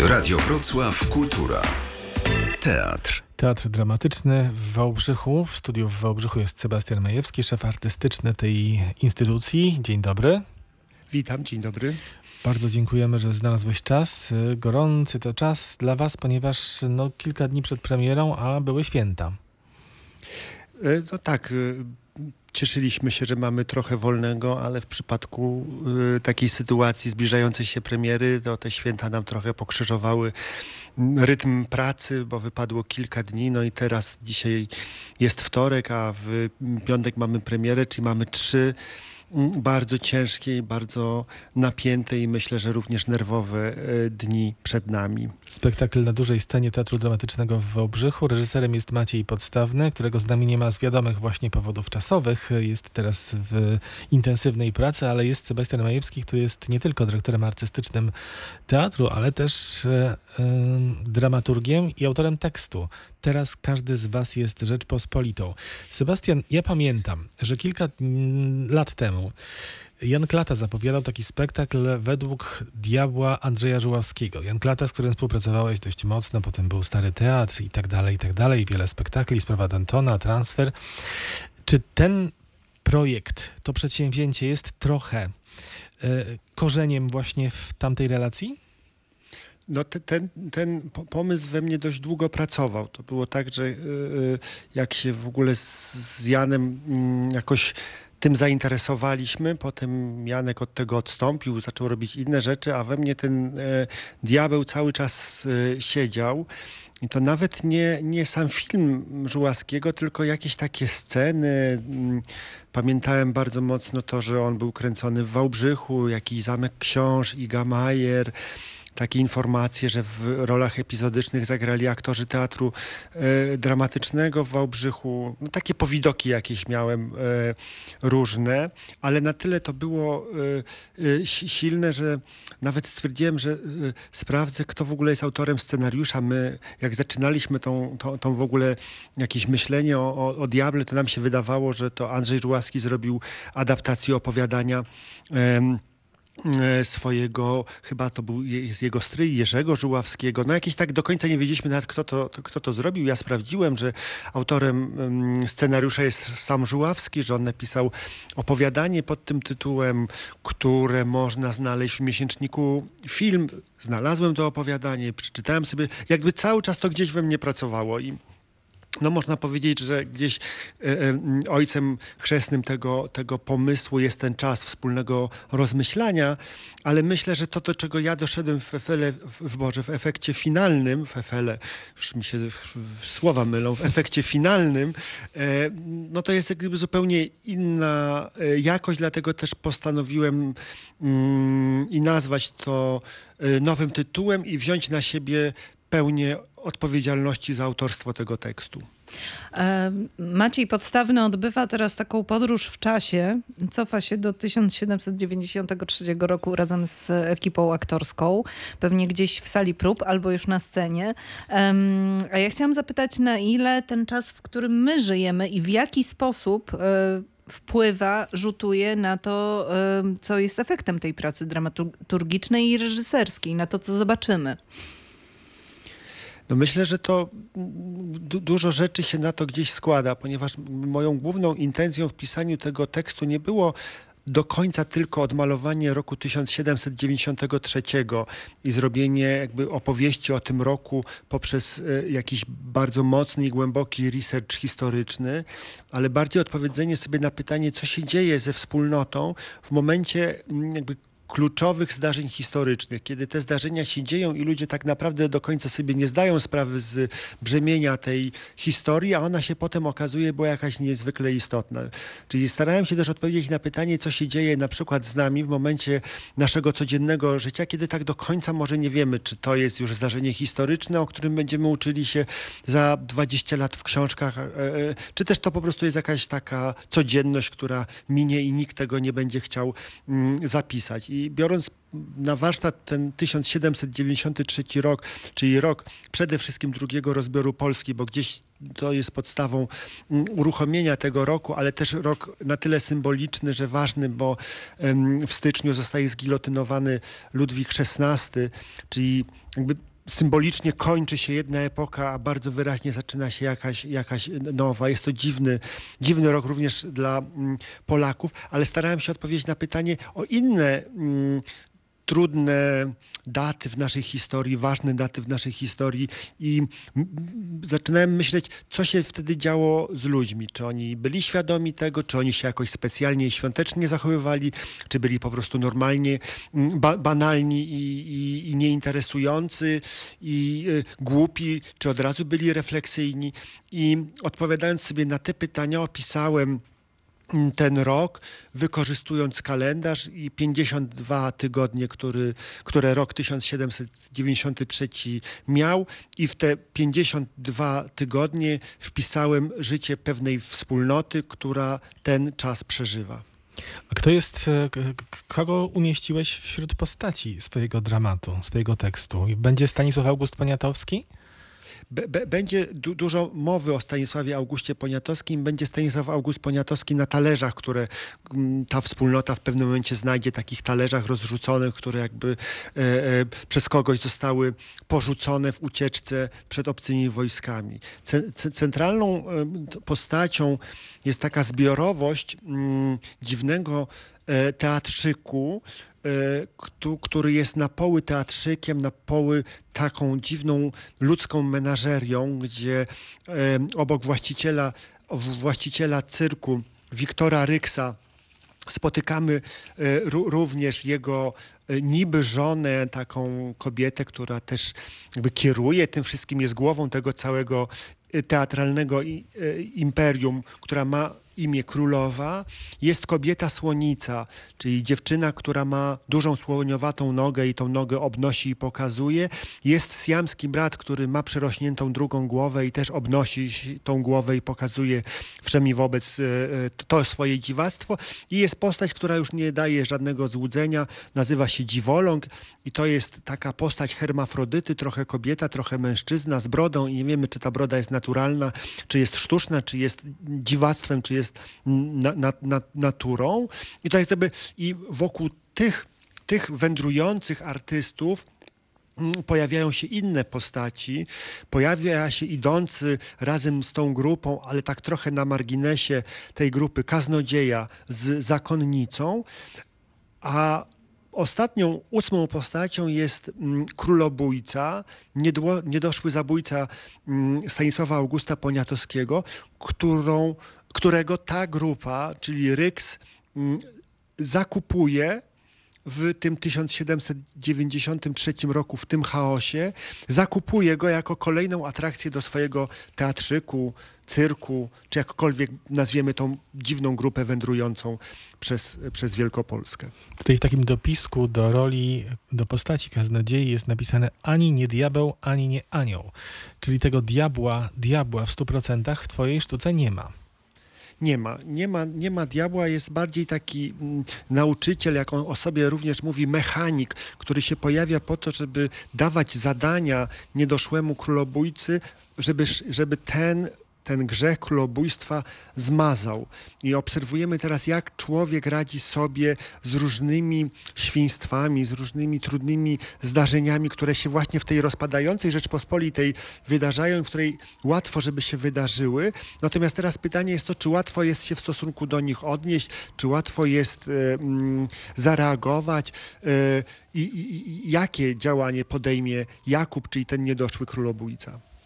Radio Wrocław Kultura. Teatr. Teatr dramatyczny w Wałbrzychu. W studiu w Wałbrzychu jest Sebastian Majewski, szef artystyczny tej instytucji. Dzień dobry. Witam, dzień dobry. Bardzo dziękujemy, że znalazłeś czas. Gorący to czas dla Was, ponieważ no, kilka dni przed premierą, a były święta. E, no tak, e, cieszyliśmy się, że mamy trochę wolnego, ale w przypadku y, takiej sytuacji zbliżającej się premiery, to te święta nam trochę pokrzyżowały rytm pracy, bo wypadło kilka dni, no i teraz dzisiaj jest wtorek, a w piątek mamy premierę, czyli mamy trzy bardzo ciężkie i bardzo napięte i myślę, że również nerwowe e, dni przed nami. Spektakl na dużej scenie Teatru Dramatycznego w Wałbrzychu. Reżyserem jest Maciej Podstawny, którego z nami nie ma z wiadomych właśnie powodów czasowych. Jest teraz w intensywnej pracy, ale jest Sebastian Majewski, który jest nie tylko dyrektorem artystycznym teatru, ale też e, e, dramaturgiem i autorem tekstu. Teraz każdy z was jest Rzeczpospolitą. Sebastian, ja pamiętam, że kilka lat temu Jan Klata zapowiadał taki spektakl według diabła Andrzeja Żuławskiego. Jan Klata, z którym współpracowałeś dość mocno, potem był Stary Teatr i tak dalej, i tak dalej, wiele spektakli, sprawa Dantona, transfer. Czy ten projekt, to przedsięwzięcie jest trochę y, korzeniem właśnie w tamtej relacji? No ten, ten pomysł we mnie dość długo pracował. To było tak, że y, jak się w ogóle z Janem mm, jakoś tym zainteresowaliśmy. Potem Janek od tego odstąpił, zaczął robić inne rzeczy, a we mnie ten e, diabeł cały czas e, siedział. I to nawet nie, nie sam film Żułaskiego, tylko jakieś takie sceny. Mm, pamiętałem bardzo mocno to, że on był kręcony w Wałbrzychu, jakiś Zamek Książ, Iga Majer takie informacje, że w rolach epizodycznych zagrali aktorzy teatru e, dramatycznego w Wałbrzychu. No, takie powidoki jakieś miałem e, różne, ale na tyle to było e, silne, że nawet stwierdziłem, że sprawdzę, kto w ogóle jest autorem scenariusza. My, jak zaczynaliśmy tą, tą, tą w ogóle jakieś myślenie o, o, o Diable, to nam się wydawało, że to Andrzej Żułaski zrobił adaptację opowiadania swojego, chyba to był jest jego stryj Jerzego Żuławskiego. No jakieś tak do końca nie wiedzieliśmy nawet kto to, kto to zrobił. Ja sprawdziłem, że autorem scenariusza jest sam Żuławski, że on napisał opowiadanie pod tym tytułem, które można znaleźć w miesięczniku film. Znalazłem to opowiadanie, przeczytałem sobie, jakby cały czas to gdzieś we mnie pracowało i no można powiedzieć, że gdzieś e, e, ojcem chrzestnym tego, tego pomysłu jest ten czas wspólnego rozmyślania, ale myślę, że to, do czego ja doszedłem w Efele, w Boże, w efekcie finalnym, w Efele, już mi się słowa mylą, w efekcie finalnym, e, no to jest jakby zupełnie inna jakość, dlatego też postanowiłem mm, i nazwać to nowym tytułem i wziąć na siebie pełnię odpowiedzialności za autorstwo tego tekstu. Maciej Podstawny odbywa teraz taką podróż w czasie. Cofa się do 1793 roku razem z ekipą aktorską. Pewnie gdzieś w sali prób albo już na scenie. A ja chciałam zapytać, na ile ten czas, w którym my żyjemy i w jaki sposób e, wpływa, rzutuje na to, co jest efektem tej pracy dramaturgicznej i reżyserskiej, na to, co zobaczymy. No myślę, że to du dużo rzeczy się na to gdzieś składa, ponieważ moją główną intencją w pisaniu tego tekstu nie było do końca tylko odmalowanie roku 1793 i zrobienie jakby opowieści o tym roku poprzez e, jakiś bardzo mocny i głęboki research historyczny, ale bardziej odpowiedzenie sobie na pytanie, co się dzieje ze wspólnotą w momencie jakby kluczowych zdarzeń historycznych, kiedy te zdarzenia się dzieją i ludzie tak naprawdę do końca sobie nie zdają sprawy z brzemienia tej historii, a ona się potem okazuje była jakaś niezwykle istotna. Czyli starałem się też odpowiedzieć na pytanie, co się dzieje na przykład z nami w momencie naszego codziennego życia, kiedy tak do końca może nie wiemy, czy to jest już zdarzenie historyczne, o którym będziemy uczyli się za 20 lat w książkach, e, e, czy też to po prostu jest jakaś taka codzienność, która minie i nikt tego nie będzie chciał mm, zapisać. I biorąc na warsztat ten 1793 rok, czyli rok przede wszystkim drugiego rozbioru Polski, bo gdzieś to jest podstawą mm, uruchomienia tego roku, ale też rok na tyle symboliczny, że ważny, bo w styczniu zostaje zgilotynowany Ludwik XVI, czyli jakby symbolicznie kończy się jedna epoka, a bardzo wyraźnie zaczyna się jakaś, jakaś nowa. Jest to dziwny, dziwny rok również dla mm, Polaków, ale starałem się odpowiedzieć na pytanie o inne mm, trudne daty w naszej historii, ważne daty w naszej historii i zaczynałem myśleć, co się wtedy działo z ludźmi. Czy oni byli świadomi tego, czy oni się jakoś specjalnie świątecznie zachowywali, czy byli po prostu normalnie ba- banalni i, i, i nieinteresujący i y, głupi, czy od razu byli refleksyjni. I odpowiadając sobie na te pytania opisałem ten rok, wykorzystując kalendarz i 52 tygodnie, który, które rok 1793 miał i w te 52 tygodnie wpisałem życie pewnej wspólnoty, która ten czas przeżywa. A kto jest, e, kogo umieściłeś wśród postaci swojego dramatu, swojego tekstu? Będzie Stanisław August Poniatowski? Będzie du- dużo mowy o Stanisławie Augustie Poniatowskim. Będzie Stanisław August Poniatowski na talerzach, które mm, ta wspólnota w pewnym momencie znajdzie, takich talerzach rozrzuconych, które jakby e, e, przez kogoś zostały porzucone w ucieczce przed obcymi wojskami. Ce- centralną postacią jest taka zbiorowość mm, dziwnego e, teatrzyku, który jest na poły teatrzykiem, na poły taką dziwną ludzką menażerią, gdzie em, obok właściciela, właściciela cyrku Wiktora Ryksa spotykamy e, ró- również jego e, niby żonę, taką kobietę, która też jakby kieruje tym wszystkim, jest głową tego całego e, teatralnego e, imperium, która ma imię królowa. Jest kobieta słonica, czyli dziewczyna, która ma dużą słoniowatą nogę i tą nogę obnosi i pokazuje. Jest siamski brat, który ma przerośniętą drugą głowę i też obnosi tą głowę i pokazuje wszemi wobec e, e, to swoje dziwactwo. I jest postać, która już nie daje żadnego złudzenia, nazywa się Dziwoląg i to jest taka postać hermafrodyty, trochę kobieta, trochę mężczyzna z brodą i nie wiemy, czy ta broda jest naturalna, czy jest sztuczna, czy jest dziwactwem, czy jest na, na, na, naturą. I to jest jakby i wokół tych, tych wędrujących artystów mm, pojawiają się inne postaci, pojawia się idący razem z tą grupą, ale tak trochę na marginesie tej grupy kaznodzieja z zakonnicą, a ostatnią, ósmą postacią jest mm, królobójca, niedoszły zabójca mm, Stanisława Augusta Poniatowskiego, którą, którego ta grupa, czyli Ryks, mm, zakupuje w tym 1793 roku, w tym chaosie, zakupuje go jako kolejną atrakcję do swojego teatrzyku, cyrku, czy jakkolwiek nazwiemy tą dziwną grupę wędrującą przez, przez Wielkopolskę. Tutaj w takim dopisku do roli, do postaci kaznodziei jest napisane ani nie diabeł, ani nie anioł. Czyli tego diabła, diabła w 100% w twojej sztuce nie ma. Nie ma, nie ma, nie ma diabła, jest bardziej taki mm, nauczyciel, jak on o sobie również mówi, mechanik, który się pojawia po to, żeby dawać zadania niedoszłemu królobójcy, żeby, żeby ten ten grzech królobójstwa zmazał. I obserwujemy teraz, jak człowiek radzi sobie z różnymi świństwami, z różnymi trudnymi zdarzeniami, które się właśnie w tej rozpadającej Rzeczpospolitej wydarzają, w której łatwo, żeby się wydarzyły. Natomiast teraz pytanie jest to, czy łatwo jest się w stosunku do nich odnieść, czy łatwo jest e, mm, zareagować i, i, i jakie działanie podejmie Jakub, czyli ten niedoszły królobójca.